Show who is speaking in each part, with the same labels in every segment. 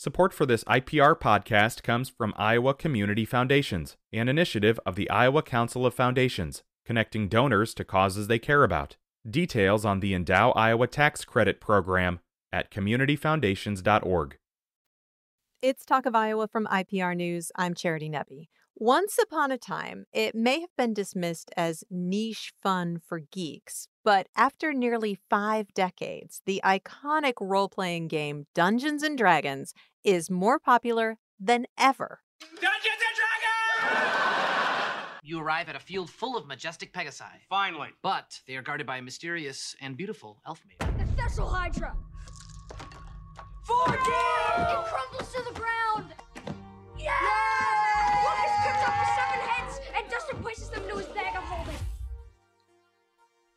Speaker 1: Support for this IPR podcast comes from Iowa Community Foundations, an initiative of the Iowa Council of Foundations, connecting donors to causes they care about. Details on the Endow Iowa Tax Credit Program at communityfoundations.org.
Speaker 2: It's Talk of Iowa from IPR News. I'm Charity Nebbe. Once upon a time, it may have been dismissed as niche fun for geeks, but after nearly five decades, the iconic role playing game Dungeons and Dragons is more popular than ever.
Speaker 3: Dungeons and Dragons!
Speaker 4: You arrive at a field full of majestic pegasi.
Speaker 3: Finally.
Speaker 4: But they are guarded by a mysterious and beautiful elf maiden.
Speaker 5: The Thessalhydra!
Speaker 3: Four
Speaker 5: It crumbles to the ground! Yeah! Heads, and Dustin places them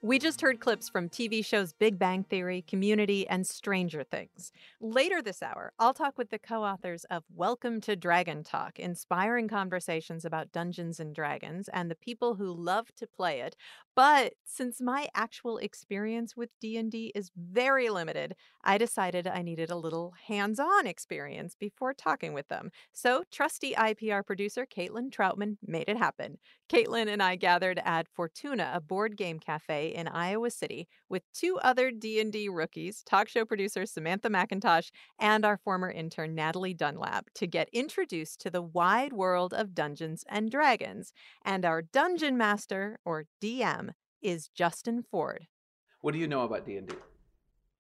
Speaker 2: We just heard clips from TV shows Big Bang Theory, Community, and Stranger Things. Later this hour, I'll talk with the co authors of Welcome to Dragon Talk, inspiring conversations about Dungeons and Dragons and the people who love to play it. But since my actual experience with D&D is very limited, I decided I needed a little hands-on experience before talking with them. So, trusty IPR producer Caitlin Troutman made it happen. Caitlin and I gathered at Fortuna, a board game cafe in Iowa City, with two other D&D rookies, talk show producer Samantha McIntosh and our former intern Natalie Dunlap, to get introduced to the wide world of Dungeons and Dragons. And our dungeon master, or DM, is Justin Ford.
Speaker 6: What do you know about D and D?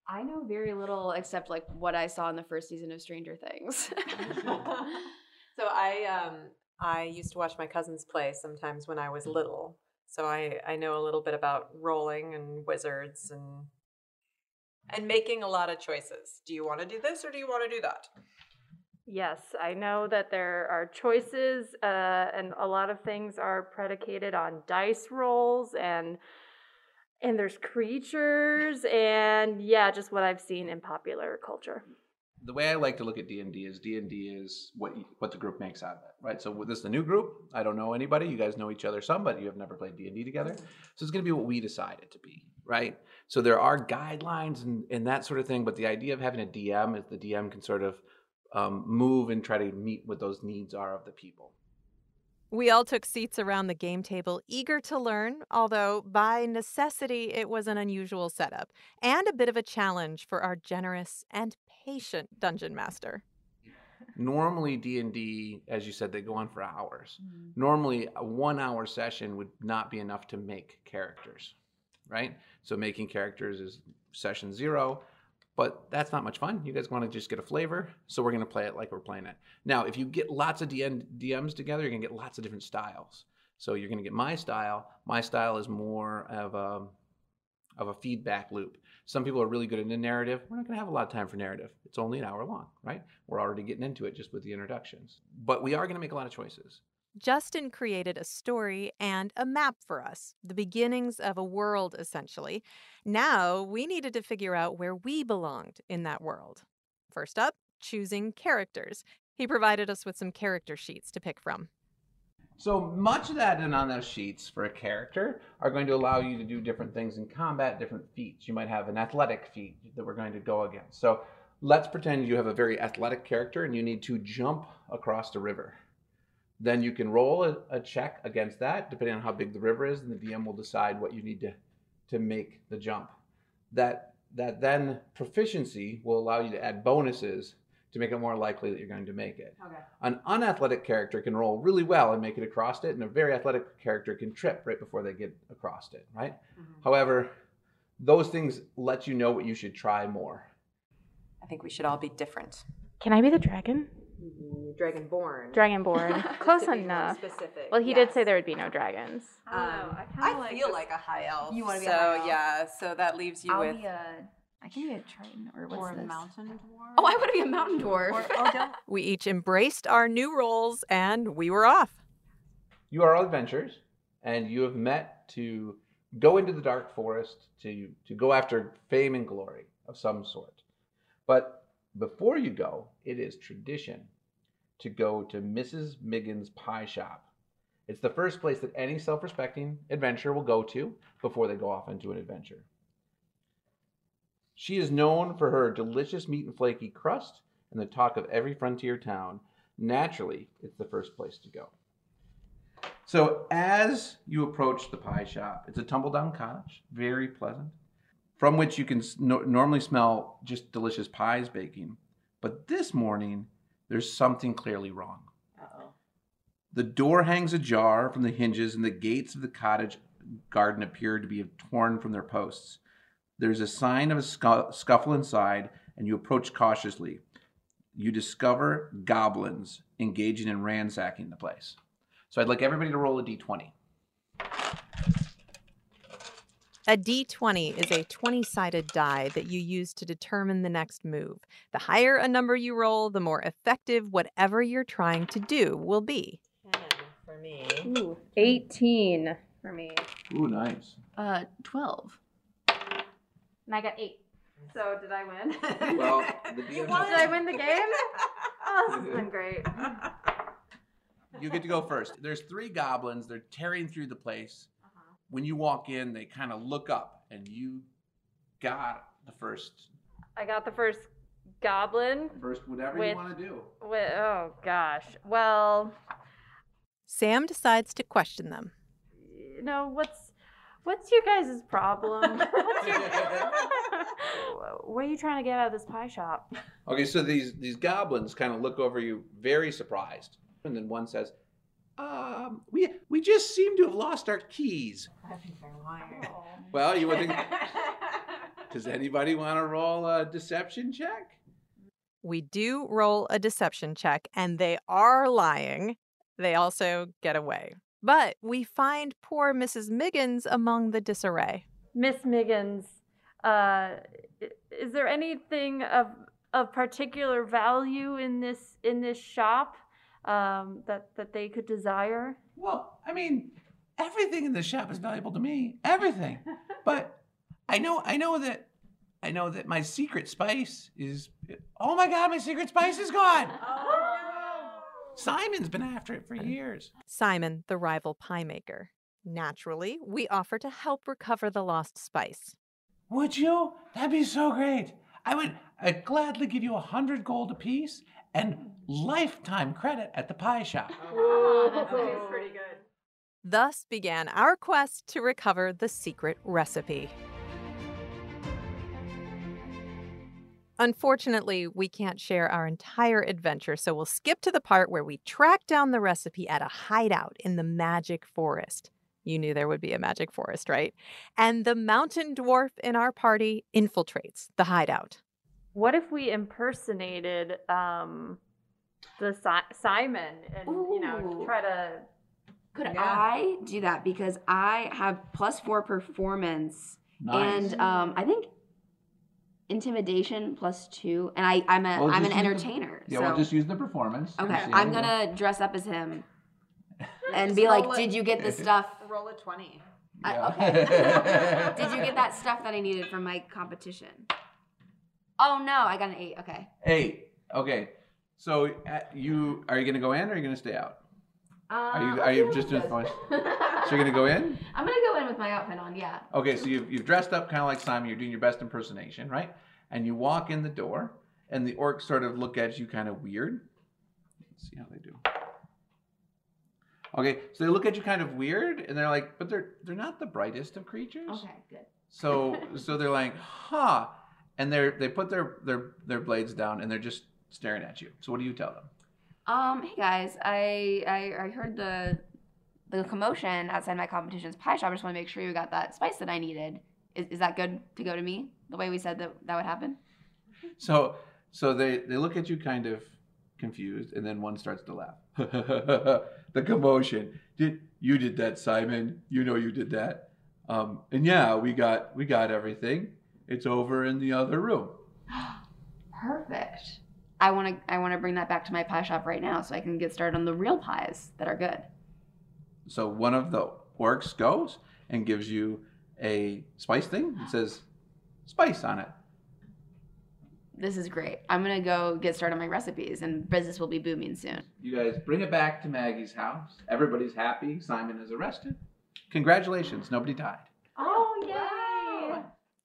Speaker 7: I know very little except like what I saw in the first season of Stranger Things.
Speaker 2: so I um I used to watch my cousins play sometimes when I was little. So I I know a little bit about rolling and wizards and and making a lot of choices. Do you want to do this or do you want to do that?
Speaker 8: Yes, I know that there are choices, uh, and a lot of things are predicated on dice rolls, and and there's creatures, and yeah, just what I've seen in popular culture.
Speaker 6: The way I like to look at D and D is D and D is what what the group makes out of it, right? So this is the new group. I don't know anybody. You guys know each other some, but you have never played D and D together. So it's going to be what we decide it to be, right? So there are guidelines and, and that sort of thing, but the idea of having a DM is the DM can sort of um, move and try to meet what those needs are of the people.
Speaker 2: We all took seats around the game table, eager to learn, although by necessity it was an unusual setup and a bit of a challenge for our generous and patient dungeon master.
Speaker 6: Normally D&D, as you said, they go on for hours. Mm-hmm. Normally a 1-hour session would not be enough to make characters, right? So making characters is session 0 but that's not much fun. You guys want to just get a flavor, so we're going to play it like we're playing it. Now, if you get lots of DM, DMs together, you're going to get lots of different styles. So you're going to get my style. My style is more of a of a feedback loop. Some people are really good at the narrative. We're not going to have a lot of time for narrative. It's only an hour long, right? We're already getting into it just with the introductions. But we are going to make a lot of choices.
Speaker 2: Justin created a story and a map for us, the beginnings of a world, essentially. Now we needed to figure out where we belonged in that world. First up, choosing characters. He provided us with some character sheets to pick from.
Speaker 6: So much of that and on those sheets for a character are going to allow you to do different things in combat, different feats. You might have an athletic feat that we're going to go against. So let's pretend you have a very athletic character and you need to jump across the river. Then you can roll a, a, check against that, depending on how big the river is, and the DM will decide what you need to, to make the jump. That that then proficiency will allow you to add bonuses to make it more likely that you're going to make it.
Speaker 7: Okay.
Speaker 6: An unathletic character can roll really well and make it across it, and a very athletic character can trip right before they get across it, right?
Speaker 2: Mm-hmm.
Speaker 6: However, those things let you know what you should try more.
Speaker 2: I think we should all be different.
Speaker 8: Can I be the dragon?
Speaker 2: Dragonborn.
Speaker 8: Dragonborn. Close
Speaker 2: To be more
Speaker 8: enough.
Speaker 2: specific,
Speaker 8: Well, he did say there would be no dragons.
Speaker 2: Um, I, feel like a high elf.
Speaker 7: You wanna be a high elf?
Speaker 2: yeah, so that leaves you
Speaker 9: I'll
Speaker 2: with
Speaker 9: be a. I can be a triton or what's
Speaker 7: or a
Speaker 9: this?
Speaker 7: mountain dwarf. Oh, I want to be a mountain dwarf.
Speaker 9: Or, oh.
Speaker 2: We each embraced our new roles and we were off.
Speaker 6: You are all adventurers, and you have met to go into the dark forest to to go after fame and glory of some sort. But before you go, it is tradition to go to Mrs. Miggins' Pie Shop. It's the first place that any self-respecting adventurer will go to before they go off into an adventure. She is known for her delicious meat and flaky crust and the talk of every frontier town, naturally, it's the first place to go. So, as you approach the pie shop, it's a tumble down cottage, very pleasant, from which you can no- normally smell just delicious pies baking. But this morning, there's something clearly wrong. The door hangs ajar from the hinges, and the gates of the cottage garden appear to be torn from their posts. There's a sign of a scu- scuffle inside, and you approach cautiously. You discover goblins engaging in ransacking the place. So I'd like everybody to roll a d20.
Speaker 2: A d20 is a 20 sided die that you use to determine the next move. The higher a number you roll, the more effective whatever you're trying to do will be.
Speaker 10: 10 for me.
Speaker 8: Ooh, 18 for me.
Speaker 6: Ooh, nice.
Speaker 7: Uh, 12.
Speaker 8: And I got 8. So did I win?
Speaker 6: Well, the
Speaker 8: did I win the game? Oh, this has been great.
Speaker 6: You get to go first. There's three goblins. They're tearing through the place. When you walk in, they kind of look up, and you got the first,
Speaker 8: I got the first goblin.
Speaker 6: first whatever you want to do.
Speaker 8: With, oh gosh. Well,
Speaker 2: Sam decides to question them.
Speaker 8: you know what's what's your guys' problem? What's your- what are you trying to get out of this pie shop?
Speaker 6: Okay, so these these goblins kind of look over you, very surprised, and then one says, "Um, we we just seem to have lost our keys."
Speaker 10: I think they're lying.
Speaker 6: Well, you would think. Does anybody want to roll a deception check?
Speaker 2: We do roll a deception check, and they are lying. They also get away. But we find poor Mrs. Miggins among the disarray.
Speaker 8: Miss Miggins, uh, is there anything of of particular value in this in this shop um, that that they could desire?
Speaker 6: Well, I mean, everything in this shop is valuable to me. Everything. but I know I know that I know that my secret spice is Oh my god, my secret spice is gone. Simon's been after it for years.
Speaker 2: Simon, the rival pie maker. Naturally, we offer to help recover the lost spice.
Speaker 6: Would you? That'd be so great. I would I'd gladly give you a hundred gold apiece and lifetime credit at the pie shop.
Speaker 10: Oh, pretty good.
Speaker 2: Thus began our quest to recover the secret recipe. Unfortunately, we can't share our entire adventure, so we'll skip to the part where we track down the recipe at a hideout in the magic forest. You knew there would be a magic forest, right? And the mountain dwarf in our party infiltrates the hideout.
Speaker 8: What if we impersonated um, the si- Simon and you know try to
Speaker 7: Could
Speaker 10: Yeah.
Speaker 7: I do that? Because I have plus four performance
Speaker 6: Nice.
Speaker 7: and um, I think intimidation plus two, and I I'm a
Speaker 6: Well,
Speaker 7: am an
Speaker 6: use the-
Speaker 7: entertainer.
Speaker 6: Yeah,
Speaker 7: so.
Speaker 6: we'll just use the performance.
Speaker 7: okay, I'm gonna dress up as him and be like,
Speaker 10: roll it.
Speaker 7: "Did you get the stuff?
Speaker 10: Roll a 20.
Speaker 7: I- okay. Did you get that stuff that I needed from my competition?" Oh no, I got an eight. Okay.
Speaker 6: Eight. Okay. So uh, you are you gonna go in or are you gonna stay out? Are you are you just doing voice? So you're gonna go in?
Speaker 7: I'm gonna go in with my outfit on. Yeah.
Speaker 6: Okay, so you've, you've dressed up kind of like Simon. You're doing your best impersonation, right? And you walk in the door, and the orcs sort of look at you kind of weird. Let's see how they do. Okay, so they look at you kind of weird, and they're like, but they're they're not the brightest of creatures.
Speaker 7: Okay. Good.
Speaker 6: So so they're like, huh, and they're they put their their their blades down, and they're just staring at you. So what do you tell them?
Speaker 7: Um, hey guys, I, I I heard the the commotion outside my competition's pie shop. I just want to make sure you got that spice that I needed. Is, is that good to go to me? The way we said that that would happen.
Speaker 6: So so they they look at you kind of confused, and then one starts to laugh. the commotion. Did you did that, Simon? You know you did that. Um, and yeah, we got we got everything. It's over in the other room.
Speaker 7: Perfect. I want to I want to bring that back to my pie shop right now so I can get started on the real pies that are good.
Speaker 6: So one of the orcs goes and gives you a spice thing. It says spice on it.
Speaker 7: This is great. I'm gonna go get started on my recipes, and business will be booming soon.
Speaker 6: You guys bring it back to Maggie's house. Everybody's happy. Simon is arrested. Congratulations, nobody died.
Speaker 8: Oh yay!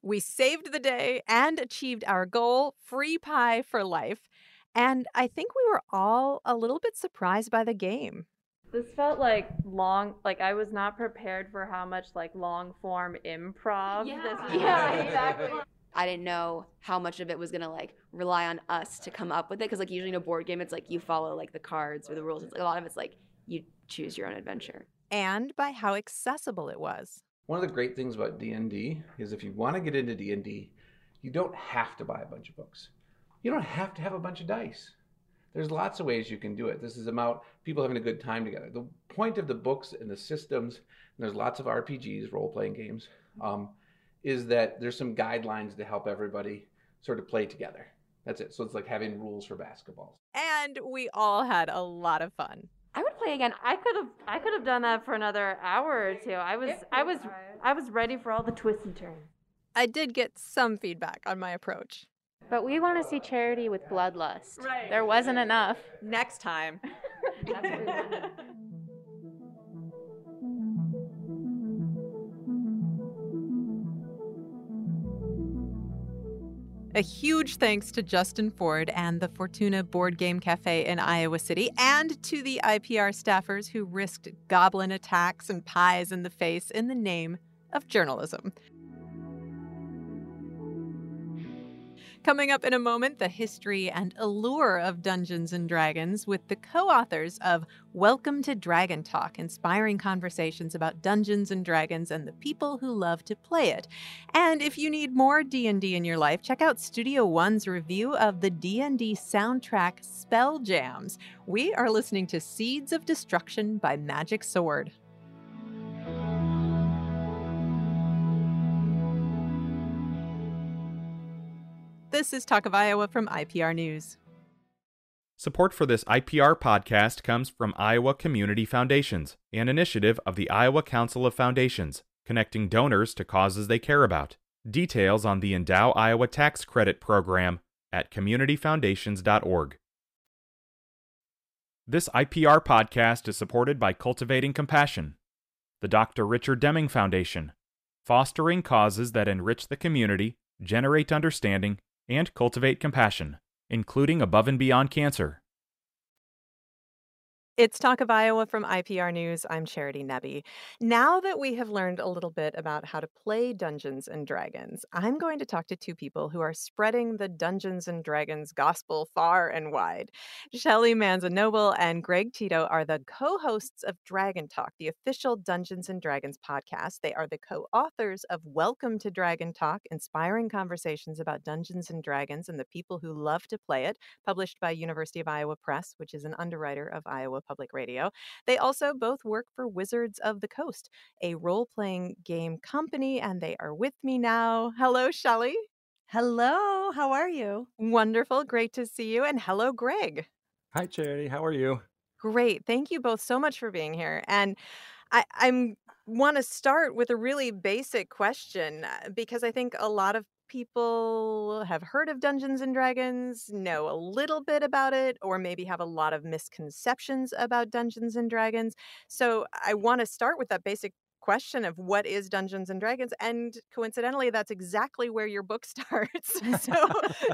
Speaker 2: We saved the day and achieved our goal free pie for life. And I think we were all a little bit surprised by the game.
Speaker 8: This felt like long, like I was not prepared for how much like long form improv
Speaker 7: Yeah.
Speaker 8: this
Speaker 7: Yeah, exactly. I didn't know how much of it was gonna like rely on us to come up with it because like usually in a board game it's like you follow like the cards or the rules. It's like a lot of it's like you choose your own adventure.
Speaker 2: And by how accessible it was.
Speaker 6: One of the great things about D&D is if you want to get into D&D, you don't have to buy a bunch of books. You don't have to have a bunch of dice. There's lots of ways you can do it. This is about people having a good time together. The point of the books and the systems, and there's lots of RPGs, role-playing games, um, is that there's some guidelines to help everybody sort of play together. That's it. So it's like having rules for basketballs.
Speaker 2: And we all had a lot of fun.
Speaker 7: I would play again.
Speaker 8: I could have I could have done that for another hour or two. I was I was I was ready for all the twists and turns.
Speaker 2: I did get some feedback on my approach.
Speaker 11: But we want to see charity with bloodlust.
Speaker 8: Right.
Speaker 11: There wasn't enough.
Speaker 10: Next time.
Speaker 2: A huge thanks to Justin Ford and the Fortuna Board Game Cafe in Iowa City, and to the IPR staffers who risked goblin attacks and pies in the face in the name of journalism. Coming up in a moment, the history and allure of Dungeons and Dragons with the co-authors of Welcome to Dragon Talk, inspiring conversations about Dungeons and Dragons and the people who love to play it. And if you need more D&D in your life, check out Studio One's review of the D&D soundtrack Spell Jams. We are listening to Seeds of Destruction by Magic Sword. This is Talk of Iowa from IPR News.
Speaker 1: Support for this IPR podcast comes from Iowa Community Foundations, an initiative of the Iowa Council of Foundations, connecting donors to causes they care about. Details on the Endow Iowa Tax Credit Program at communityfoundations.org. This IPR podcast is supported by Cultivating Compassion, the Dr. Richard Deming Foundation, fostering causes that enrich the community, generate understanding, and cultivate compassion, including above and beyond cancer.
Speaker 2: It's Talk of Iowa from IPR News. I'm Charity Nebbe. Now that we have learned a little bit about how to play Dungeons and Dragons, I'm going to talk to two people who are spreading the Dungeons and Dragons gospel far and wide. Shelly Mazzanoble and Greg Tito are the co-hosts of Dragon Talk, the official Dungeons and Dragons podcast. They are the co-authors of Welcome to Dragon Talk, inspiring conversations about Dungeons and Dragons and the people who love to play it, published by University of Iowa Press, which is an underwriter of Iowa Public Radio. They also both work for Wizards of the Coast, a role playing game company, and they are with me now. Hello, Shelly.
Speaker 12: Hello, how are you?
Speaker 2: Wonderful. Great to see you. And hello, Greg.
Speaker 13: Hi, Charity. How are you?
Speaker 2: Great. Thank you both so much for being here. And I, I'm want to start with a really basic question uh, because I think a lot of people have heard of Dungeons and Dragons, know a little bit about it, or maybe have a lot of misconceptions about Dungeons and Dragons. So I want to start with that basic question of what is Dungeons and Dragons and coincidentally that's exactly where your book starts. so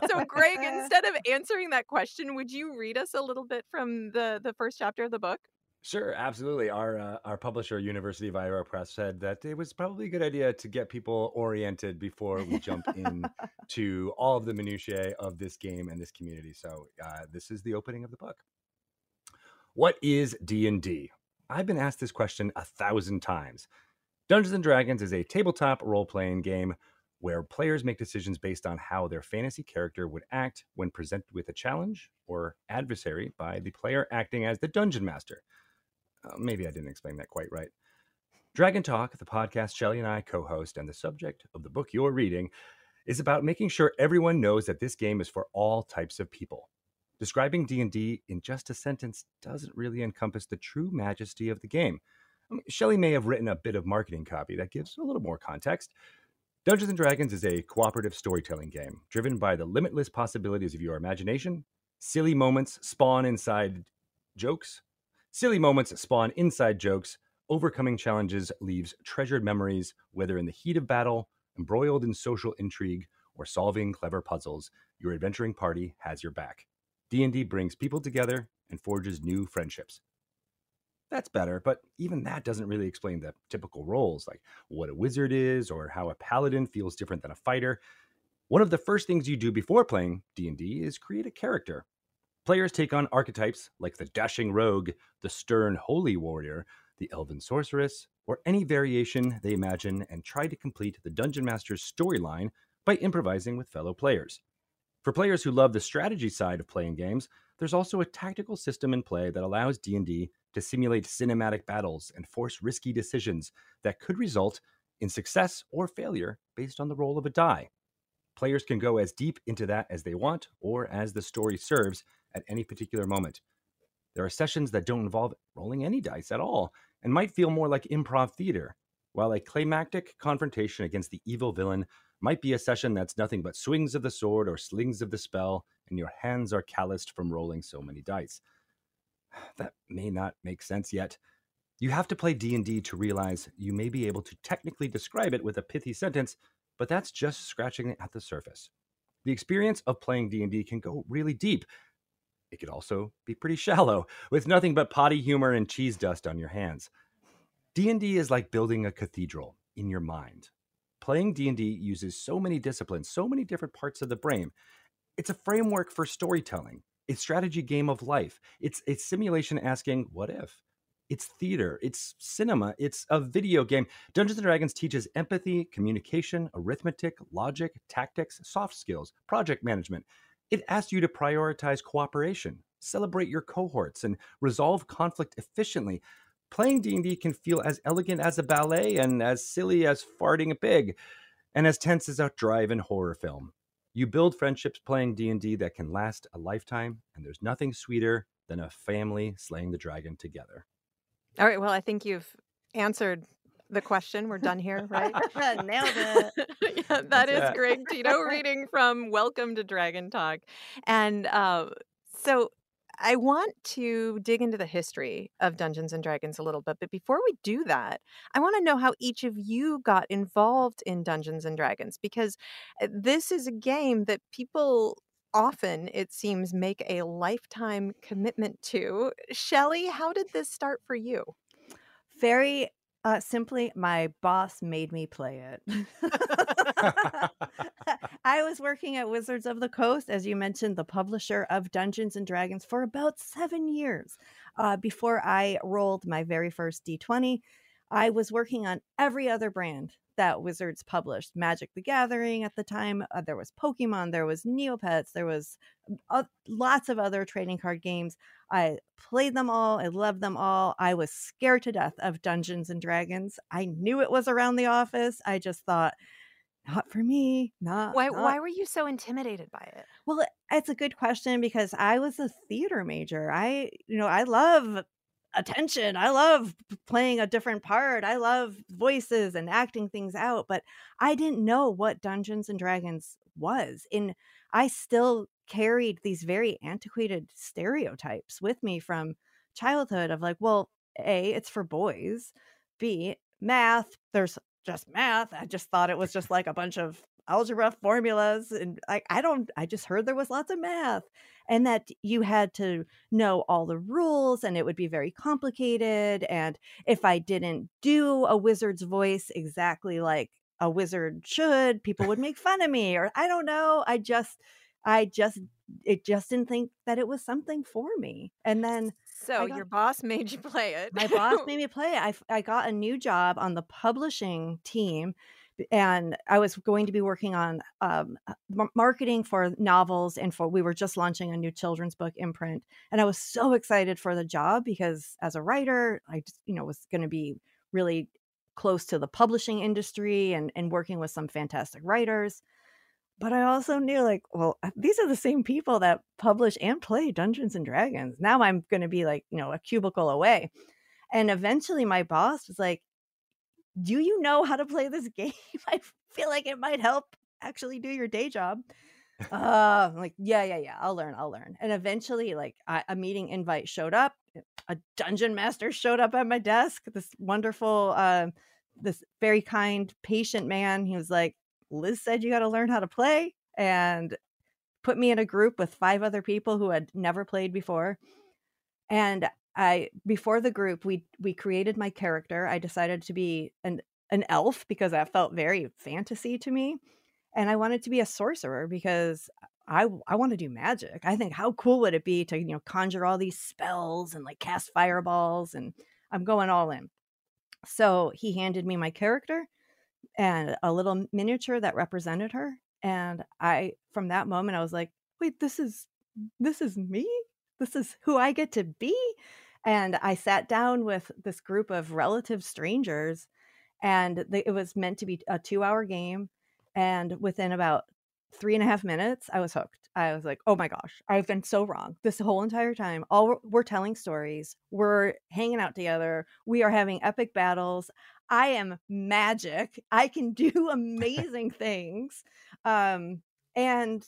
Speaker 2: so Greg instead of answering that question would you read us a little bit from the the first chapter of the book?
Speaker 13: Sure, absolutely. Our uh, our publisher, University of Iowa Press, said that it was probably a good idea to get people oriented before we jump in to all of the minutiae of this game and this community. So uh, this is the opening of the book. What is D and D? I've been asked this question a thousand times. Dungeons and Dragons is a tabletop role playing game where players make decisions based on how their fantasy character would act when presented with a challenge or adversary by the player acting as the dungeon master. Uh, maybe I didn't explain that quite right. Dragon Talk, the podcast Shelley and I co host, and the subject of the book you're reading, is about making sure everyone knows that this game is for all types of people. Describing D&D in just a sentence doesn't really encompass the true majesty of the game. I mean, Shelley may have written a bit of marketing copy that gives a little more context. Dungeons and Dragons is a cooperative storytelling game driven by the limitless possibilities of your imagination. Silly moments spawn inside jokes, Silly moments spawn inside jokes. Overcoming challenges leaves treasured memories, whether in the heat of battle, embroiled in social intrigue, or solving clever puzzles. Your adventuring party has your back. D&D brings people together and forges new friendships. That's better, but even that doesn't really explain the typical roles, like what a wizard is or how a paladin feels different than a fighter. One of the first things you do before playing D&D is create a character. Players take on archetypes like the dashing rogue, the stern holy warrior, the elven sorceress, or any variation they imagine and try to complete the dungeon master's storyline by improvising with fellow players. For players who love the strategy side of playing games, there's also a tactical system in play that allows D&D to simulate cinematic battles and force risky decisions that could result in success or failure based on the roll of a die. Players can go as deep into that as they want or as the story serves at any particular moment. There are sessions that don't involve rolling any dice at all and might feel more like improv theater, while a climactic confrontation against the evil villain might be a session that's nothing but swings of the sword or slings of the spell, and your hands are calloused from rolling so many dice. That may not make sense yet. You have to play D&D to realize you may be able to technically describe it with a pithy sentence, but that's just scratching at the surface. The experience of playing D&D can go really deep. It could also be pretty shallow, with nothing but potty humor and cheese dust on your hands. D&D is like building a cathedral in your mind. Playing D&D uses so many disciplines, so many different parts of the brain. It's a framework for storytelling. It's strategy game of life. It's a simulation asking what if. It's theater, it's cinema, it's a video game. Dungeons and Dragons teaches empathy, communication, arithmetic, logic, tactics, soft skills, project management. It asks you to prioritize cooperation, celebrate your cohorts, and resolve conflict efficiently. Playing D&D can feel as elegant as a ballet and as silly as farting a pig, and as tense as a drive-in horror film. You build friendships playing D&D that can last a lifetime, and there's nothing sweeter than a family slaying the dragon together.
Speaker 2: All right. Well, I think you've answered the question. We're done here, right?
Speaker 12: Nailed it.
Speaker 2: yeah, that is
Speaker 13: Yeah.
Speaker 2: Greg Tito reading from Welcome to Dragon Talk. And uh, so I want to dig into the history of Dungeons and Dragons a little bit. But before we do that, I want to know how each of you got involved in Dungeons and Dragons because uh, this is a game that people often, it seems, make a lifetime commitment to. Shelly, how did this start for you?
Speaker 12: Very uh, simply, my boss made me play it. I was working at Wizards of the Coast, as you mentioned, the publisher of Dungeons and Dragons, for about seven years uh, before I rolled my very first D20. I was working on every other brand that Wizards published Magic the Gathering at the time. Uh, there was Pokemon, there was Neopets, there was uh, lots of other trading card games. I played them all, I loved them all. I was scared to death of Dungeons and Dragons. I knew it was around the office. I just thought, not for me. Not
Speaker 2: Why,
Speaker 12: not
Speaker 2: why were you so intimidated by it?
Speaker 12: well, it's a good question because I was a theater major. I, you know, I love attention. I love playing a different part. I love voices and acting things out, but I didn't know what Dungeons and Dragons was. And I still carried these very antiquated stereotypes with me from childhood of like, well, A, it's for boys. B, math, there's just math. I just thought it was just like a bunch of algebra formulas and I, I don't I just heard there was lots of math and that you had to know all the rules and it would be very complicated and if I didn't do a wizard's voice exactly like a wizard should people would make fun of me or I don't know I just I just it just didn't think that it was something for me and then
Speaker 2: So
Speaker 12: got-
Speaker 2: your boss made you play it.
Speaker 12: my boss made me play it. I got a new job on the publishing team, and I was going to be working on um, uh, marketing for novels, and for we were just launching a new children's book imprint, and I was so excited for the job because as a writer, I just you know was going to be really close to the publishing industry and and working with some fantastic writers. But I also knew, like, well, uh, these are the same people that publish and play Dungeons and Dragons. Now I'm going to be like, you know, a cubicle away. And eventually my boss was like, Do you know how to play this game? I feel like it might help actually do your day job. Uh, like, yeah, yeah, yeah, I'll learn, I'll learn. And eventually, like, I, a meeting invite showed up. A dungeon master showed up at my desk. This wonderful, uh, this very kind, patient man. He was like, Liz said you got to learn how to play. And put me in a group with five other people who had never played before. And I before the group we we created my character. I decided to be an an elf because that felt very fantasy to me. And I wanted to be a sorcerer because I I want to do magic. I think how cool would it be to, you know, conjure all these spells and like cast fireballs and I'm going all in. So he handed me my character and a little miniature that represented her and I from that moment I was like, "Wait, this is this is me? This is who I get to be?" And I sat down with this group of relative strangers and it was meant to be a 2-hour game and within about three and a half minutes, I was hooked. I was like, oh my gosh, I've been so wrong this whole entire time. All we're, we're telling stories, we're hanging out together, we are having epic battles. I am magic. I can do amazing things. Um, and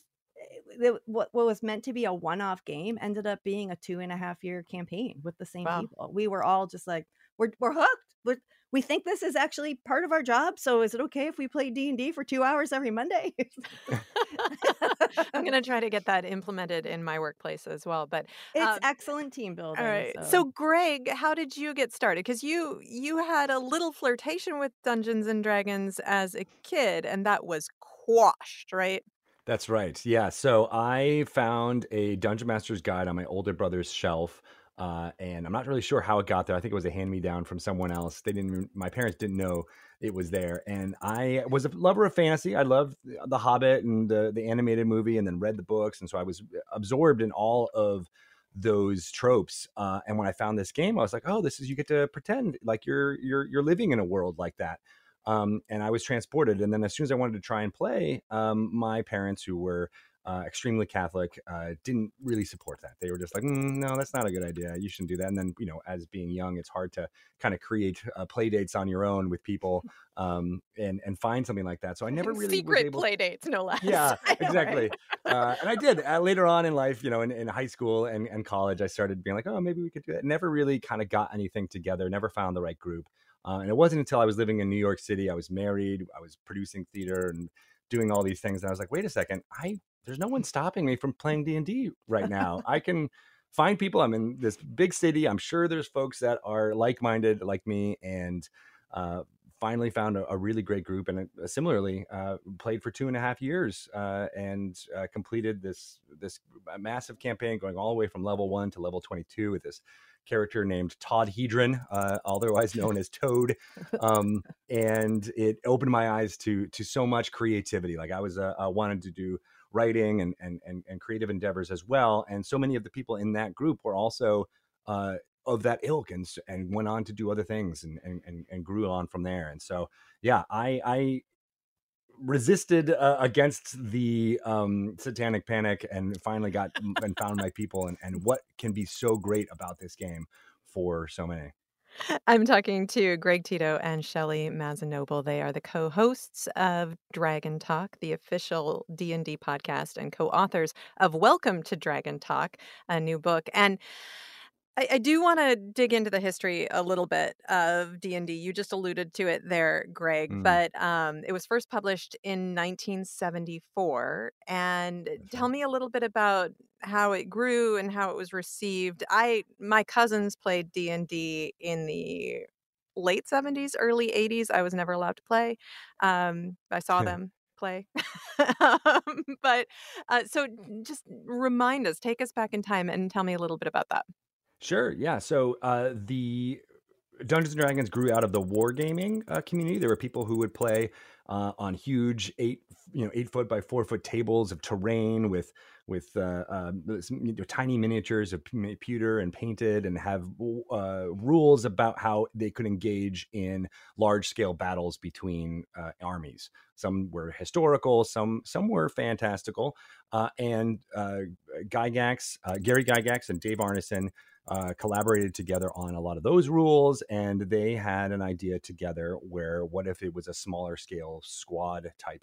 Speaker 12: it, what, what was meant to be a one off game ended up being a two and a half year campaign with the same
Speaker 2: Wow.
Speaker 12: people. We were all just like, we're, we're hooked. We're, we think this is actually part of our job. So is it okay if we play D and D for two hours every Monday?
Speaker 2: I'm gonna try to get that implemented in my workplace as well. But
Speaker 12: it's
Speaker 2: um,
Speaker 12: excellent team building.
Speaker 2: all right. So. Greg, how did you get started? Because you you had a little flirtation with Dungeons and Dragons as a kid, and that was quashed, right?
Speaker 13: That's right. Yeah. So I found a Dungeon Master's Guide on my older brother's shelf. Uh, and I'm not really sure how it got there. I think it was a hand me down from someone else. They didn't, my parents didn't know it was there. And I was a lover of fantasy. I loved The Hobbit and the, the animated movie and then read the books. And so I was absorbed in all of those tropes. Uh, and when I found this game, I was like, oh, this is, you get to pretend like you're, you're, you're living in a world like that. Um, and I was transported. And then as soon as I wanted to try and play, um, my parents, who were uh, extremely Catholic, uh, didn't really support that. They were just like, "Mm, no, that's not a good idea. You shouldn't do that. And then, you know, as being young, it's hard to kind of create uh, play dates on your own with people um, and and find something like that. So I never really was
Speaker 2: secret
Speaker 13: able.
Speaker 2: play dates, no less.
Speaker 13: Yeah,
Speaker 2: I know, right?
Speaker 13: exactly. uh, and I did uh, later on in life, you know, in, in high school and, and college, I started being like, oh, maybe we could do that. Never really kind of got anything together. Never found the right group. Uh, and it wasn't until I was living in New York City, I was married, I was producing theater and doing all these things, and I was like, wait a second, I there's no one stopping me from playing D and D right now. I can find people. I'm in this big city. I'm sure there's folks that are like minded like me, and uh, finally found a, a really great group. And uh, similarly, uh, played for two and a half years uh, and uh, completed this this massive campaign, going all the way from level one to level 22 with this character named Todd Hedron, uh, otherwise known as Toad, um, and it opened my eyes to to so much creativity. Like I was uh, uh, wanted to do writing and, and and and creative endeavors as well, and so many of the people in that group were also uh, of that ilk and and went on to do other things and and and, grew on from there. And so yeah, I I resisted uh, against the um, satanic panic and finally got and found my people and, and what can be so great about this game for so many.
Speaker 2: I'm talking to Greg Tito and Shelly Mazzanoble. They are the co-hosts of Dragon Talk, the official D&D podcast and co-authors of Welcome to Dragon Talk, a new book. And I, I do want to dig into the history a little bit of D&D. You just alluded to it there, Greg,
Speaker 14: Mhm.
Speaker 2: but um, it was first published in 1974. And tell me a little bit about how it grew and how it was received. I my cousins played D&D in the late 70s, early 80s. I was never allowed to play. Um, I saw them play. um, but uh, so just remind us, take us back in time and tell me a little bit about that.
Speaker 13: Sure. Yeah. So uh, the Dungeons and Dragons grew out of the wargaming uh, community. There were people who would play uh, on huge eight, you know, eight foot by four foot tables of terrain with with uh, um, some, you know, tiny miniatures of pewter and painted, and have uh, rules about how they could engage in large scale battles between uh, armies. Some were historical, some some were fantastical, uh, and uh, Gygax, uh, Gary Gygax, and Dave Arneson uh, collaborated together on a lot of those rules, and they had an idea together where what if it was a smaller scale squad type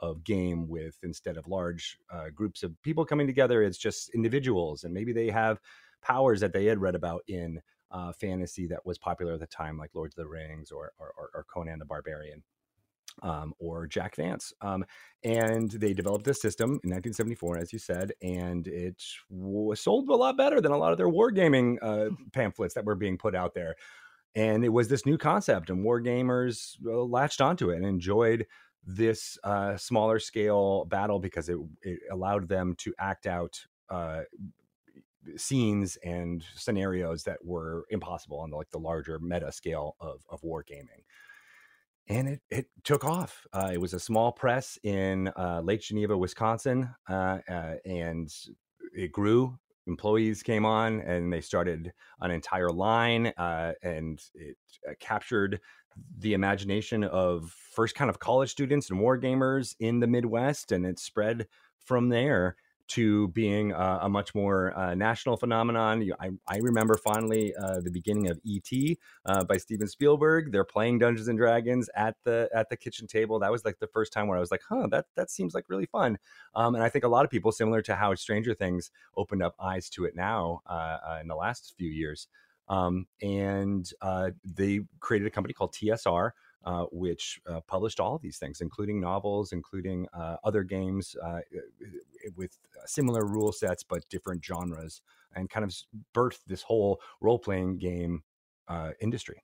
Speaker 13: of game with instead of large uh, groups of people coming together, it's just individuals, and maybe they have powers that they had read about in uh, fantasy that was popular at the time, like Lord of the Rings or, or, or Conan the Barbarian. Um, or Jack Vance. Um, and they developed this system in 1974, as you said, and it was sold a lot better than a lot of their wargaming uh, pamphlets that were being put out there. And it was this new concept, and wargamers uh, latched onto it and enjoyed this uh, smaller scale battle because it, it allowed them to act out uh, scenes and scenarios that were impossible on the, like the larger meta scale of, of wargaming and it, it took off. Uh, it was a small press in uh, Lake Geneva, Wisconsin, uh, uh and it grew. Employees came on and they started an entire line, uh, and it uh, captured the imagination of first kind of college students and war gamers in the Midwest, and it spread from there to being a, a much more uh, national phenomenon. You, I, I, remember fondly uh, the beginning of ET uh, by Steven Spielberg. They're playing Dungeons and Dragons at the at the kitchen table. That was like the first time where I was like, "Huh, that that seems like really fun." Um, and I think a lot of people, similar to how Stranger Things opened up eyes to it now uh, uh, in the last few years. Um, and uh, they created a company called TSR, uh, which uh, published all of these things, including novels, including uh, other games uh, with similar rule sets but different genres, and kind of birthed this whole role playing game uh, industry.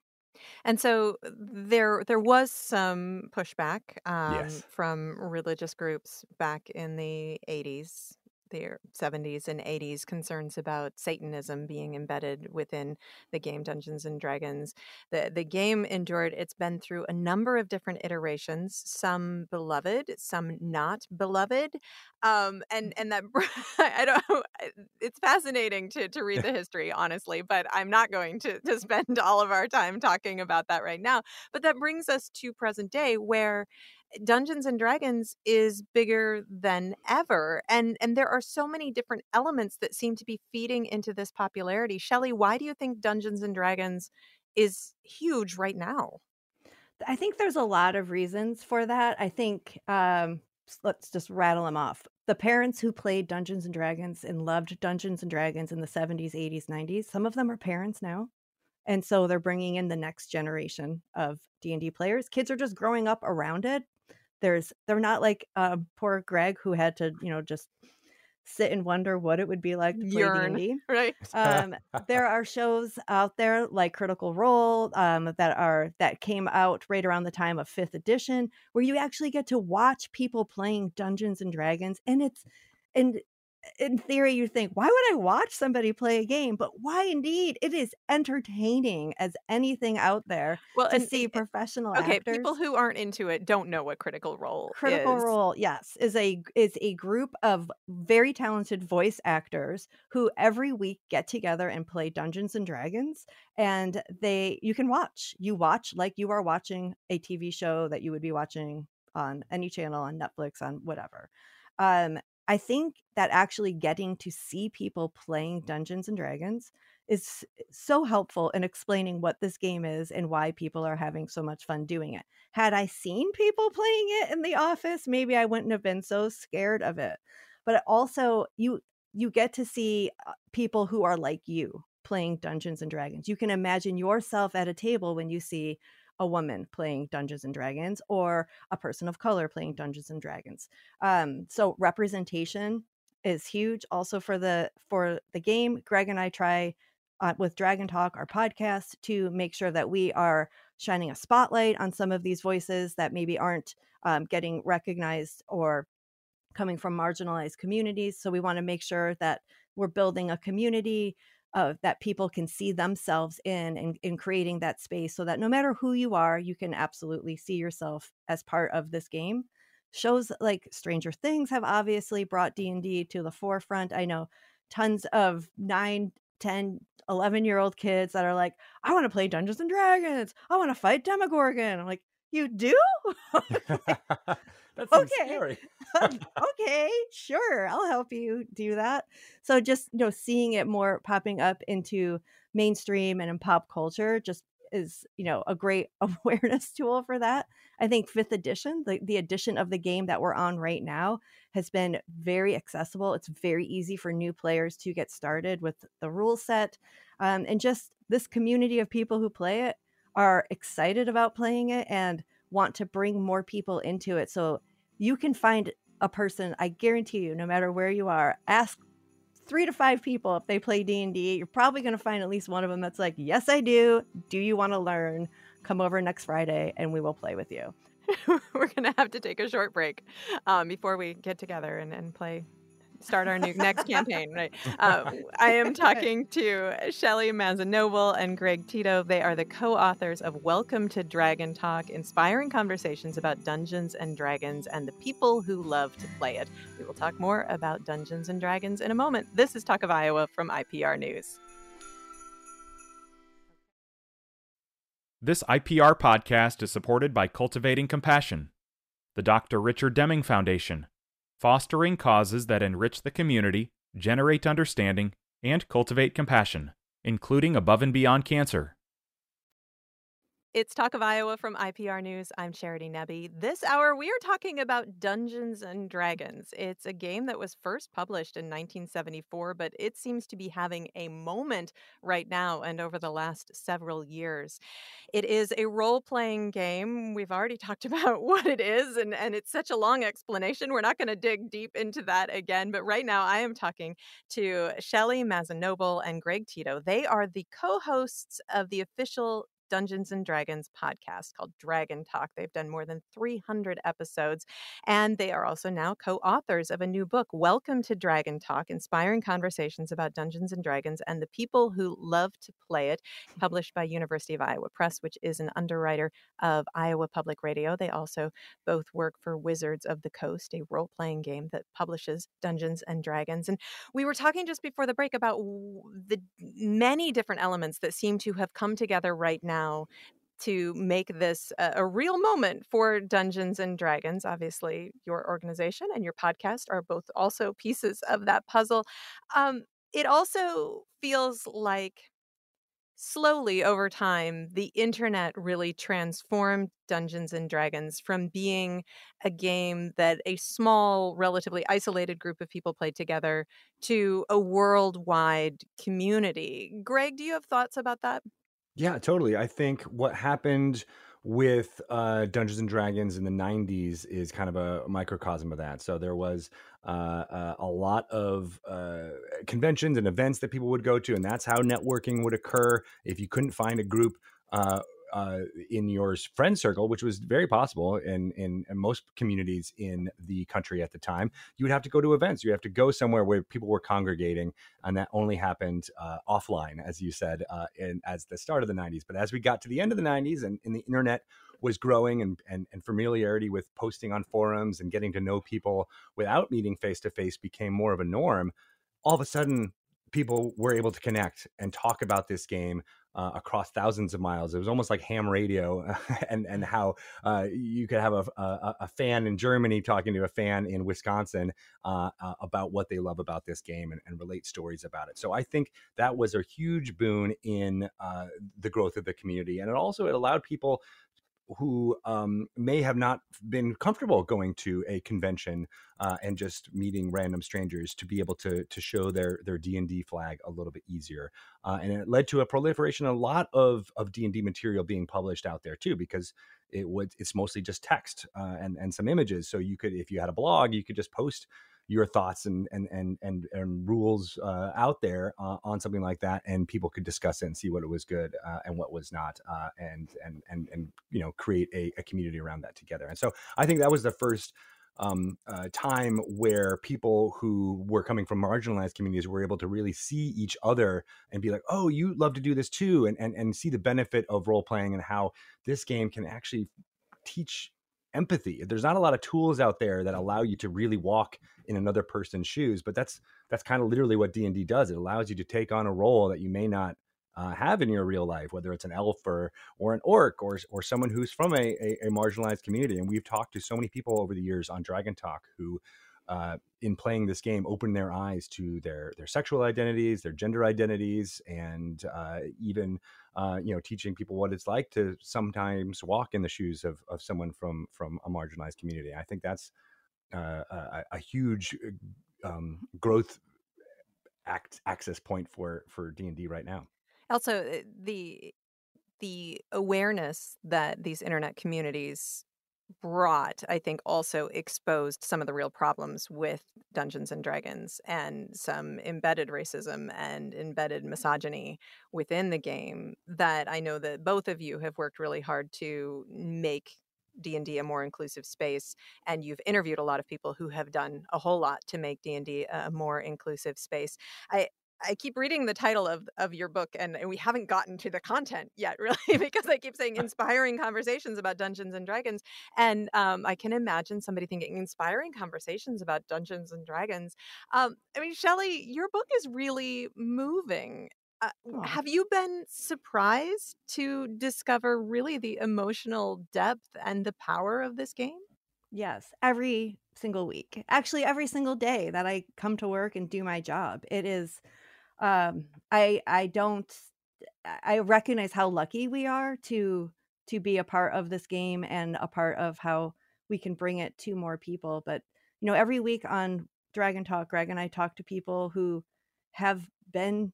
Speaker 2: And so there there was some pushback um,
Speaker 13: yes.
Speaker 2: from religious groups back in the 80s the 70s and 80s concerns about Satanism being embedded within the game Dungeons and Dragons. The the game endured it's been through a number of different iterations, some beloved, some not beloved. Um, and and that I don't it's fascinating to to read the history honestly, but I'm not going to to spend all of our time talking about that right now. But that brings us to present day where Dungeons and Dragons is bigger than ever and and there are so many different elements that seem to be feeding into this popularity. Shelly, why do you think Dungeons and Dragons is huge right now?
Speaker 12: I think there's a lot of reasons for that. I think um let's just rattle them off. The parents who played Dungeons and Dragons and loved Dungeons and Dragons in the 70s, 80s, 90s, some of them are parents now and so they're bringing in the next generation of d&d players kids are just growing up around it there's they're not like uh, poor Greg who had to you know just sit and wonder what it would be like to play
Speaker 2: Yearn,
Speaker 12: D&D.
Speaker 2: right?
Speaker 12: Um, there are shows out there like Critical Role um, that are that came out right around the time of fifth edition, where you actually get to watch people playing Dungeons and Dragons, and it's and in theory, you think, why would I watch somebody play a game? But why indeed? It is entertaining as anything out there
Speaker 2: well,
Speaker 12: to see professional
Speaker 2: okay,
Speaker 12: actors.
Speaker 2: people who aren't into it don't know what Critical Role is.
Speaker 12: Critical
Speaker 2: is.
Speaker 12: Role, yes, is a is a group of very talented voice actors who every week get together and play Dungeons and Dragons and they you can watch. You watch like you are watching a TV show that you would be watching on any channel on Netflix on whatever. Um, I think that actually getting to see people playing Dungeons and Dragons is so helpful in explaining what this game is and why people are having so much fun doing it. Had I seen people playing it in the office, maybe I wouldn't have been so scared of it. But also you you get to see uh, people who are like you playing Dungeons and Dragons. You can imagine yourself at a table when you see a woman playing Dungeons and Dragons or a person of color playing Dungeons and Dragons. Um, so representation is huge. Also for the for the game, Greg and I try uh, with Dragon Talk, our podcast, to make sure that we are shining a spotlight on some of these voices that maybe aren't um, getting recognized or coming from marginalized communities. So we want to make sure that we're building a community uh, that people can see themselves in and in creating that space so that no matter who you are you can absolutely see yourself as part of this game. Shows like stranger things have obviously brought d&d to the forefront. I know tons of 9 10 11 year old kids that are like i want to play dungeons and dragons. I want to fight demogorgon. I'm like you do
Speaker 13: That
Speaker 12: okay
Speaker 13: scary.
Speaker 12: okay sure i'll help you do that so just you know seeing it more popping up into mainstream and in pop culture just is you know a great awareness tool for that i think fifth edition the, the edition of the game that we're on right now has been very accessible it's very easy for new players to get started with the rule set um, and just this community of people who play it are excited about playing it and want to bring more people into it. So you can find a person, I guarantee you, no matter where you are, ask three to five people if they play d&d you're probably going to find at least one of them that's like yes i do. Do you want to learn? Come over next friday and we will play with you.
Speaker 2: We're going to have to take a short break um, before we get together and, and play start our new next campaign, right? Uh, I am talking to Shelly Mazzanoble and Greg Tito. They are the co-authors of Welcome to Dragon Talk, inspiring conversations about Dungeons and Dragons and the people who love to play it. We will talk more about Dungeons and Dragons in a moment. This is Talk of Iowa from IPR News.
Speaker 1: This IPR podcast is supported by Cultivating Compassion, the Dr. Richard Deming Foundation, fostering causes that enrich the community, generate understanding, and cultivate compassion, including above and beyond cancer.
Speaker 2: It's Talk of Iowa from IPR News. I'm Charity Nebbe. This hour, we are talking about Dungeons and Dragons. It's a game that was first published in 1974, but it seems to be having a moment right now and over the last several years. It is a role playing game. We've already talked about what it is, and, and it's such a long explanation. We're not going to dig deep into that again, but right now I am talking to Shelly Mazzanoble and Greg Tito. They are the co hosts of the official Dungeons and Dragons podcast called Dragon Talk. They've done more than 300 episodes, and they are also now co authors of a new book, Welcome to Dragon Talk Inspiring Conversations about Dungeons and Dragons and the People Who Love to Play It, published by University of Iowa Press, which is an underwriter of Iowa Public Radio. They also both work for Wizards of the Coast, a role playing game that publishes Dungeons and Dragons. And we were talking just before the break about the many different elements that seem to have come together right now now to make this a, a, real moment for Dungeons and Dragons. Obviously, your organization and your podcast are both also pieces of that puzzle. Um, it also feels like slowly over time, the internet really transformed Dungeons and Dragons from being a game that a small, relatively isolated group of people played together to a worldwide community. Greg, do you have thoughts about that?
Speaker 13: Yeah, totally. I think what happened with uh, Dungeons and Dragons in the 90s is kind of a microcosm of that. So there was uh, uh, a lot of uh, conventions and events that people would go to, and that's how networking would occur. If you couldn't find a group uh, in your friend circle, which was very possible in, in, in most communities in the country at the time, you would have to go to events. You have to go somewhere where people were congregating, and that only happened uh, offline, as you said, uh, in, as the start of the '90s. But as we got to the end of the '90s, and, and the internet was growing, and, and and familiarity with posting on forums and getting to know people without meeting face to face became more of a norm. All of a sudden, people were able to connect and talk about this game uh, across thousands of miles. It was almost like ham radio, and and how uh, you could have a, a, a, fan in Germany talking to a fan in Wisconsin uh, uh, about what they love about this game and, and, relate stories about it. So I think that was a huge boon in uh, the growth of the community, and it also it allowed people who um, may have not been comfortable going to a convention uh, and just meeting random strangers to be able to to show their their D and D flag a little bit easier, uh, and it led to a proliferation, a lot of of D and D material being published out there too, because it would it's mostly just text uh, and and some images. So you could, if you had a blog, you could just post your thoughts and and and and, and rules uh, out there uh, on something like that, and people could discuss it and see what it was good uh, and what was not, uh, and and and and you know create a, a, community around that together. And so I think that was the first. Um, uh, time where people who were coming from marginalized communities were able to really see each other and be like, "Oh, you love to do this too," and and and see the benefit of role playing and how this game can actually teach empathy. There's not a lot of tools out there that allow you to really walk in another person's shoes, but that's that's kind of literally what D and D does. It allows you to take on a role that you may not uh, have in your real life, whether it's an elf or or an orc or or someone who's from a, a, a marginalized community. And we've talked to so many people over the years on Dragon Talk who uh, in playing this game open their eyes to their their sexual identities, their gender identities, and uh, even uh, you know teaching people what it's like to sometimes walk in the shoes of, of someone from from a marginalized community. I think that's uh, a, a, huge uh, um, growth act access point for for D and D right now.
Speaker 2: Also, uh, the the awareness that these internet communities brought, I think, also exposed some of the real problems with Dungeons and Dragons and some embedded racism and embedded mm-hmm. misogyny within the game that I know that both of you have worked really hard to make D&D a more inclusive space and you've interviewed a lot of people who have done a whole lot to make D&D a more inclusive space. I I keep reading the title of of your book and, and we haven't gotten to the content yet really because I keep saying inspiring conversations about Dungeons and Dragons and um, I can imagine somebody thinking inspiring conversations about Dungeons and Dragons. Um, I mean Shelley, your book is really moving uh, have you been surprised to discover really the emotional depth and the power of this game?
Speaker 12: Yes, every single week. Actually, every single day that I come to work and do my job. It is um I I don't I recognize how lucky we are to to be a part of this game and a part of how we can bring it to more people, but you know, every week on Dragon Talk, Greg and I talk to people who have been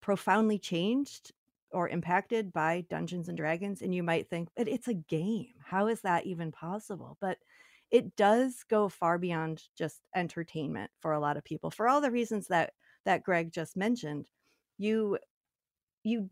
Speaker 12: profoundly changed or impacted by Dungeons and Dragons and you might think but it's a game. How is that even possible? But it does go far beyond just entertainment for a lot of people for all the reasons that that Greg just mentioned you you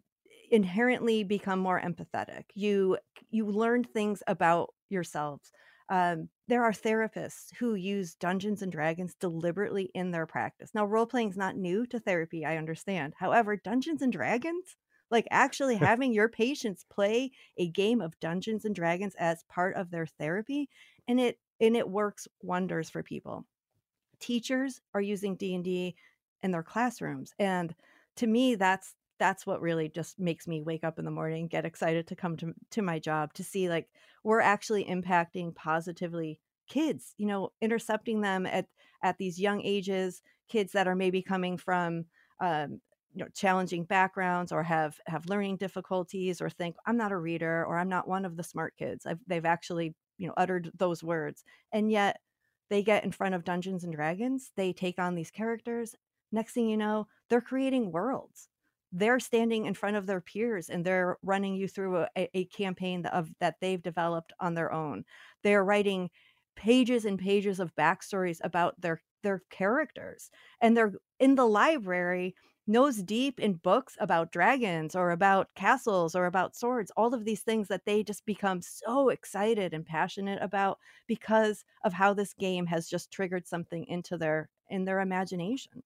Speaker 12: inherently become more empathetic you you learn things about yourselves um, there are therapists who use Dungeons and Dragons deliberately in their practice. Now, role playing is not new to therapy, I understand. However, Dungeons and Dragons, like actually having your patients play a game of Dungeons and Dragons as part of their therapy, and it and it works wonders for people. Teachers are using D&D in their classrooms, and to me that's that's what really just makes me wake up in the morning get excited to come to, to my job to see like we're actually impacting positively kids you know intercepting them at at these young ages kids that are maybe coming from um, you know challenging backgrounds or have have learning difficulties or think i'm not a reader or i'm not one of the smart kids. I've, they've actually you know uttered those words and yet they get in front of dungeons and dragons they take on these characters next thing you know they're creating worlds they're standing in front of their peers and they're running you through a, a campaign of that they've developed on their own. They're writing pages and pages of backstories about their their characters, and they're in the library nose deep in books about dragons or about castles or about swords all of these things that they just become so excited and passionate about because of how this game has just triggered something into their in their imagination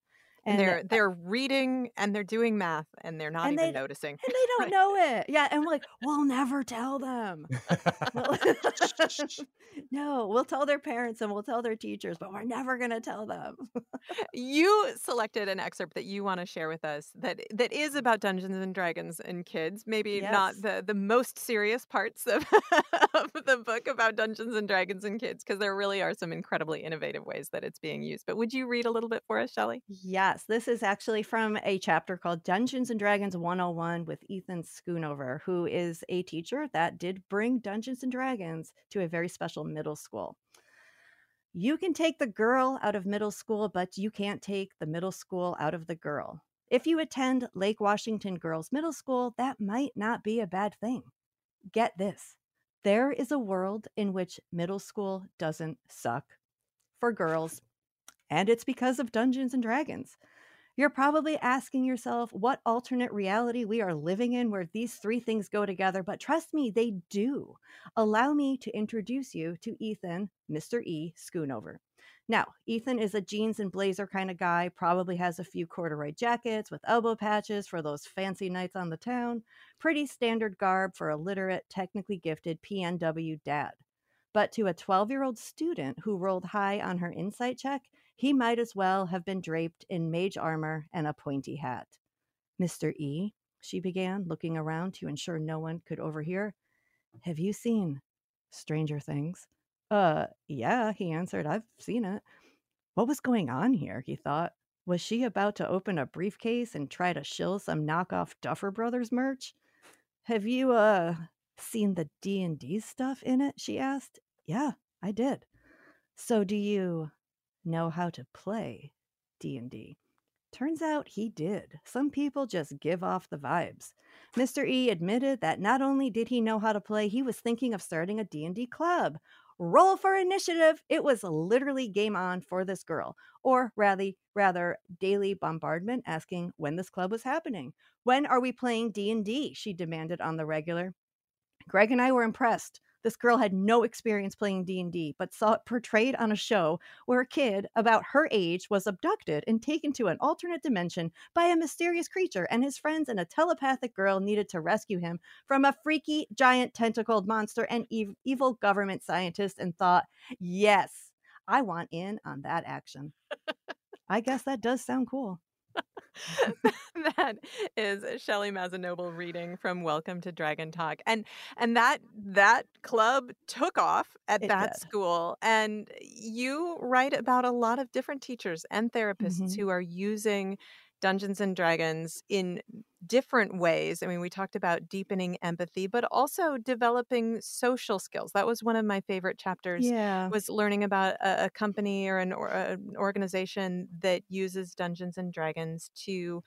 Speaker 2: and they're they're reading and they're doing math and they're not
Speaker 12: and
Speaker 2: even
Speaker 12: they,
Speaker 2: noticing.
Speaker 12: and they don't know it. Yeah and we're like we'll never tell them. No we'll tell their parents and we'll tell their teachers but we're never going to tell them.
Speaker 2: You selected an excerpt that you want to share with us that that is about dungeons and dragons and kids maybe
Speaker 12: yes.
Speaker 2: not the the most serious parts of, of the book about dungeons and dragons and kids because there really are some incredibly innovative ways that it's being used but would you read a little bit for us shelley?
Speaker 12: Yes this is actually from a chapter called dungeons and dragons 101 with ethan schoonover who is a teacher that did bring dungeons and dragons to a very special middle school you can take the girl out of middle school, but you can't take the middle school out of the girl. If you attend Lake Washington Girls Middle School, that might not be a bad thing. Get this there is a world in which middle school doesn't suck for girls, and it's because of Dungeons and Dragons. You're probably asking yourself what alternate reality we are living in where these three things go together, but trust me, they do. Allow me to introduce you to Ethan, Mr. E. Schoonover. Now, Ethan is a jeans and blazer kind of guy, probably has a few corduroy jackets with elbow patches for those fancy nights on the town. Pretty standard garb for a literate, technically gifted PNW dad. But to a 12 year old student who rolled high on her insight check, he might as well have been draped in mage armor and a pointy hat. Mr. E, she began, looking around to ensure no one could overhear. Have you seen Stranger Things? Uh, yeah, he answered. I've seen it. What was going on here? He thought. Was she about to open a briefcase and try to shill some knockoff Duffer Brothers merch? Have you, uh, seen the D&D stuff in it? She asked. Yeah, I did. So do you know how to play D&D. Turns out he did. Some people just give off the vibes. Mr. E admitted that not only did he know how to play, he was thinking of starting a D&D club. Roll for initiative. It was literally game on for this girl, or rather, rather daily bombardment asking when this club was happening. When are we playing D&D? she demanded on the regular. Greg and I were impressed. This girl had no experience playing D&D, but saw it portrayed on a show where a kid about her age was abducted and taken to an alternate dimension by a mysterious creature and his friends and a telepathic girl needed to rescue him from a freaky giant tentacled monster and ev- evil government scientist and thought, "Yes, I want in on that action." I guess that does sound cool.
Speaker 2: that is Shelley Mazzanoble reading from Welcome to Dragon Talk. And and that that club took off at
Speaker 12: It
Speaker 2: that
Speaker 12: did.
Speaker 2: school. And you write about a lot of different teachers and therapists
Speaker 12: Mhm.
Speaker 2: who are using Dungeons and Dragons in different ways. I mean, we talked about deepening empathy, but also developing social skills. That was one of my favorite chapters
Speaker 12: Yeah.
Speaker 2: was learning about a, a company or an, or an organization that uses Dungeons and Dragons to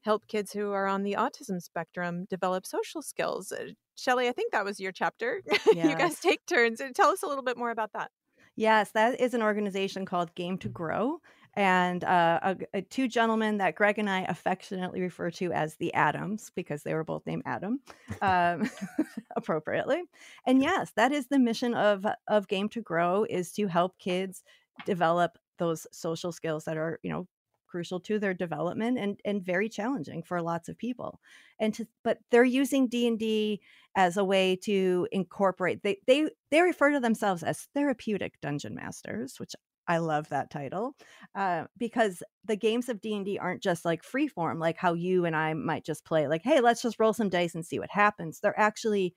Speaker 2: help kids who are on the autism spectrum develop social skills. Uh, Shelley, I think that was your chapter. you guys take turns. Uh, Tell us a little bit more about that.
Speaker 12: Yes, that is an organization called Game to Grow. And uh, a, a- two gentlemen that Greg and I affectionately refer to as the Adams because they were both named Adam, um, appropriately. And yes, that is the mission of of Game to Grow is to help kids develop those social skills that are you know crucial to their development and and very challenging for lots of people and to but they're using d&d as a way to incorporate they they they refer to themselves as therapeutic dungeon masters which i love that title uh, because the games of d&d aren't just like free form like how you and i might just play like hey let's just roll some dice and see what happens. They're actually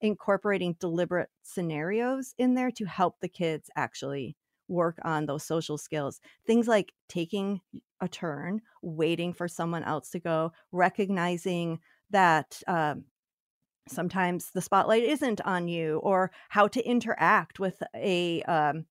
Speaker 12: incorporating deliberate scenarios in there to help the kids actually work on those social skills. Things like taking a turn waiting for someone else to go recognizing that um, sometimes the spotlight isn't on you or how to interact with a um,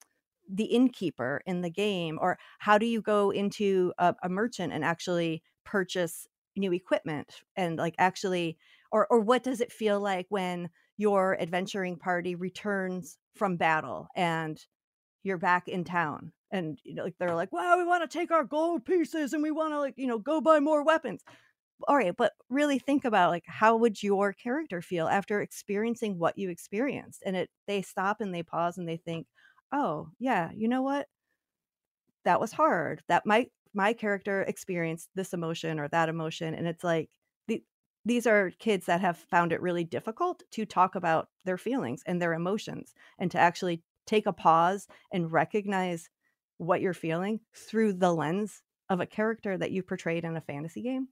Speaker 12: the innkeeper in the game or how do you go into a, a merchant and actually purchase new equipment and like actually or or what does it feel like when your adventuring party returns from battle and you're back in town? And you know like they're like wow we want to take our gold pieces and we want to like you know go buy more weapons. All right but really think about like how would your character feel after experiencing what you experienced? And it they stop and they pause and they think oh yeah you know what? That was hard. That my my character experienced this emotion or that emotion and it's like the, these are kids that have found it really difficult to talk about their feelings and their emotions and to actually take a pause and recognize what you're feeling through the lens of a character that you portrayed in a fantasy game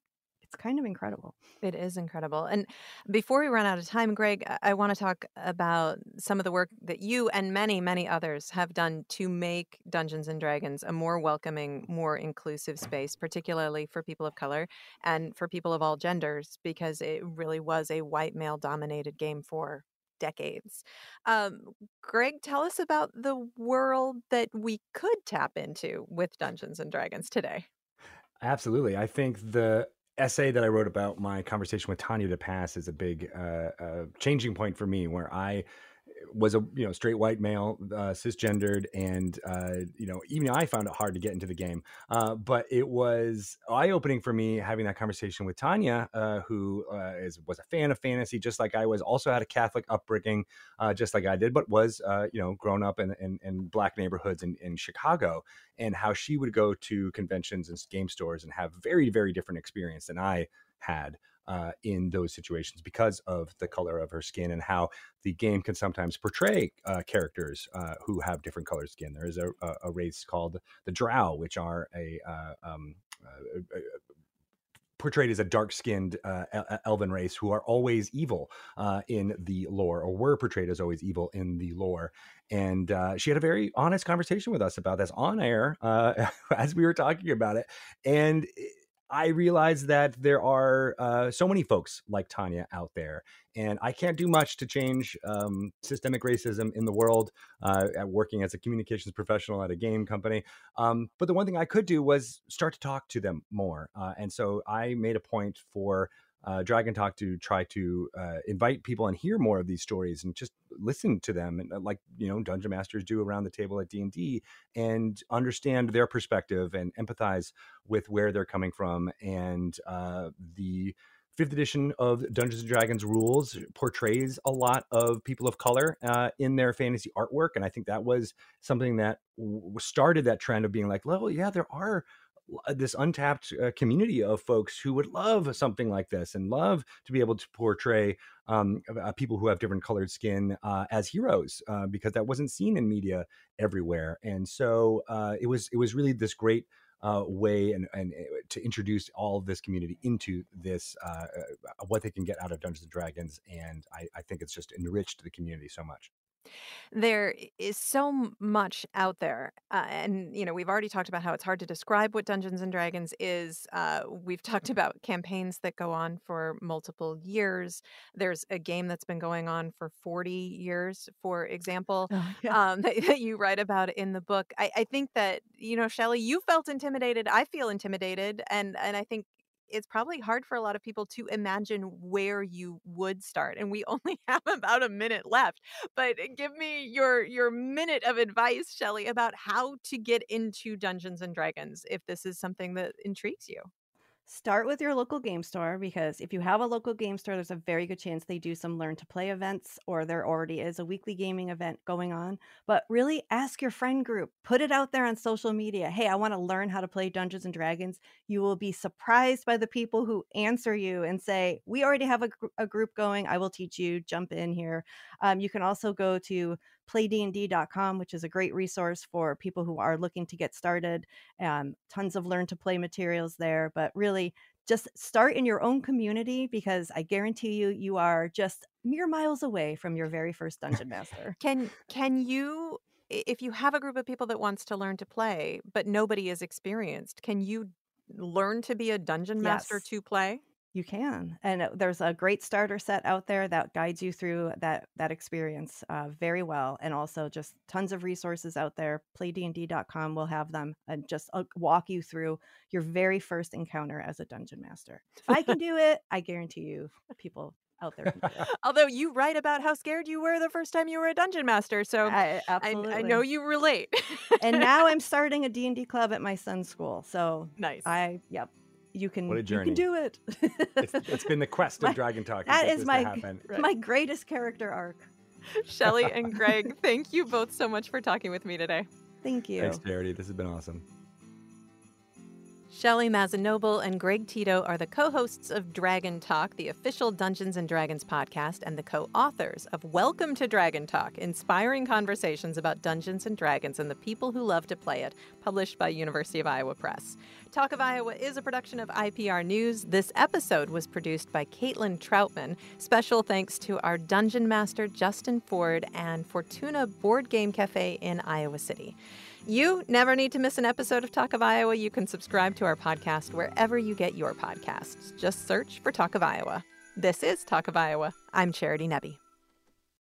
Speaker 12: it's kind of incredible
Speaker 2: It is incredible. And before we run out of time, Greg, I- I want to talk about some of the work that you and many, many others have done to make Dungeons and Dragons a more welcoming, more inclusive space, particularly for people of color and for people of all genders, because it really was a white male dominated game for decades. Um, Greg, tell us about the world that we could tap into with Dungeons and Dragons today.
Speaker 13: Absolutely. I think the essay that I wrote about my conversation with Tanya DePass is a big uh, uh, changing point for me, where I was a you know straight white male, uh, cisgendered, and uh, you know even I found it hard to get into the game. Uh, but it was eye opening for me having that conversation with Tanya, uh, who uh, is was a fan of fantasy, just like I was. Also had a Catholic upbringing, uh, just like I did, but was you know grown up in, in, in black neighborhoods in, in Chicago, and how she would go to conventions and game stores and have very very different experience than I had uh, in those situations because of the color of her skin and how the game can sometimes portray uh, characters uh, who have different colored skin. There is a, a, race called the Drow, which are a uh, um, uh, uh, portrayed as a dark-skinned uh, elven race who are always evil uh, in the lore, or were portrayed as always evil in the lore. And uh, she had a very honest conversation with us about this on air as we were talking about it, and. I realize that there are uh, so many folks like Tanya out there, and I can't do much to change um, systemic racism in the world. Uh, at working as a communications professional at a game company, um, but the one thing I could do was start to talk to them more, uh, and so I made a point for uh, Dragon Talk to try to uh, invite people and hear more of these stories and just listen to them, and uh, like you know dungeon masters do around the table at D and D, and understand their perspective and empathize with where they're coming from and uh, the fifth edition of Dungeons and Dragons rules portrays a lot of people of color uh, in their fantasy artwork, and I think that was something that w- started that trend of being like, well, yeah, there are this untapped uh, community of folks who would love something like this and love to be able to portray um, uh, people who have different colored skin uh, as heroes uh, because that wasn't seen in media everywhere. And so uh, it was it was really this great way and, and to introduce all of this community into this what they can get out of Dungeons and Dragons. And I, I think it's just enriched the community so much.
Speaker 2: There is so much out there. Uh, and, you know, we've already talked about how it's hard to describe what Dungeons and Dragons is. Uh, we've talked about campaigns that go on for multiple years. There's a game that's been going on for 40 years, for example,
Speaker 12: Oh, yeah.
Speaker 2: um, that, that you write about in the book. I, I think that, you know, Shelley, you felt intimidated. I feel intimidated. And, and I think it's probably hard for a lot of people to imagine where you would start and we only have about a minute left but uh, give me your your minute of advice Shelley about how to get into Dungeons and Dragons if this is something that intrigues you
Speaker 12: Start with your local game store because if you have a local game store, there's a very good chance they do some learn to play events or there already is a weekly gaming event going on. But really ask your friend group, put it out there on social media. Hey, I want to learn how to play Dungeons and Dragons. You will be surprised by the people who answer you and say, We already have a, gr- a group going. I will teach you. Jump in here. Um, you can also go to playdnd.com, which is a great resource for people who are looking to get started. Um, tons of learn to play materials there, but really just start in your own community because I guarantee you, you are just mere miles away from your very first dungeon master.
Speaker 2: can can you if you have a group of people that wants to learn to play but nobody is experienced can you learn to be a dungeon master
Speaker 12: Yes.
Speaker 2: to play
Speaker 12: You can, and uh, there's a great starter set out there that guides you through that that experience uh, very well, and also just tons of resources out there. PlayDND.com will have them and just uh, walk you through your very first encounter as a dungeon master. If I can do it, I guarantee you, people out there can do it.
Speaker 2: although you write about how scared you were the first time you were a dungeon master so
Speaker 12: I,
Speaker 2: I. I know you relate
Speaker 12: and now I'm starting a D&D club at my son's school. So
Speaker 2: nice.
Speaker 12: I yep, you can
Speaker 13: What a
Speaker 12: you can do it.
Speaker 13: It's, it's been the quest of
Speaker 12: My-
Speaker 13: Dragon Talk. to
Speaker 12: that
Speaker 13: get
Speaker 12: is
Speaker 13: this
Speaker 12: my
Speaker 13: to happen.
Speaker 12: my greatest character arc.
Speaker 2: Shelley and Greg, thank you both so much for talking with me today.
Speaker 12: Thank you.
Speaker 13: Thanks, Charity. This has been awesome.
Speaker 2: Shelley Mazzanoble and Greg Tito are the co hosts of Dragon Talk, the official Dungeons and Dragons podcast, and the co authors of Welcome to Dragon Talk Inspiring Conversations about Dungeons and Dragons and the People Who Love to Play It, published by University of Iowa Press. Talk of Iowa is a production of IPR News. This episode was produced by Caitlin Troutman. Special thanks to our dungeon master, Justin Ford, and Fortuna Board Game Cafe in Iowa City. You never need to miss an episode of Talk of Iowa. You can subscribe to our podcast wherever you get your podcasts. Just search for Talk of Iowa. This is Talk of Iowa. I'm Charity Nebbe.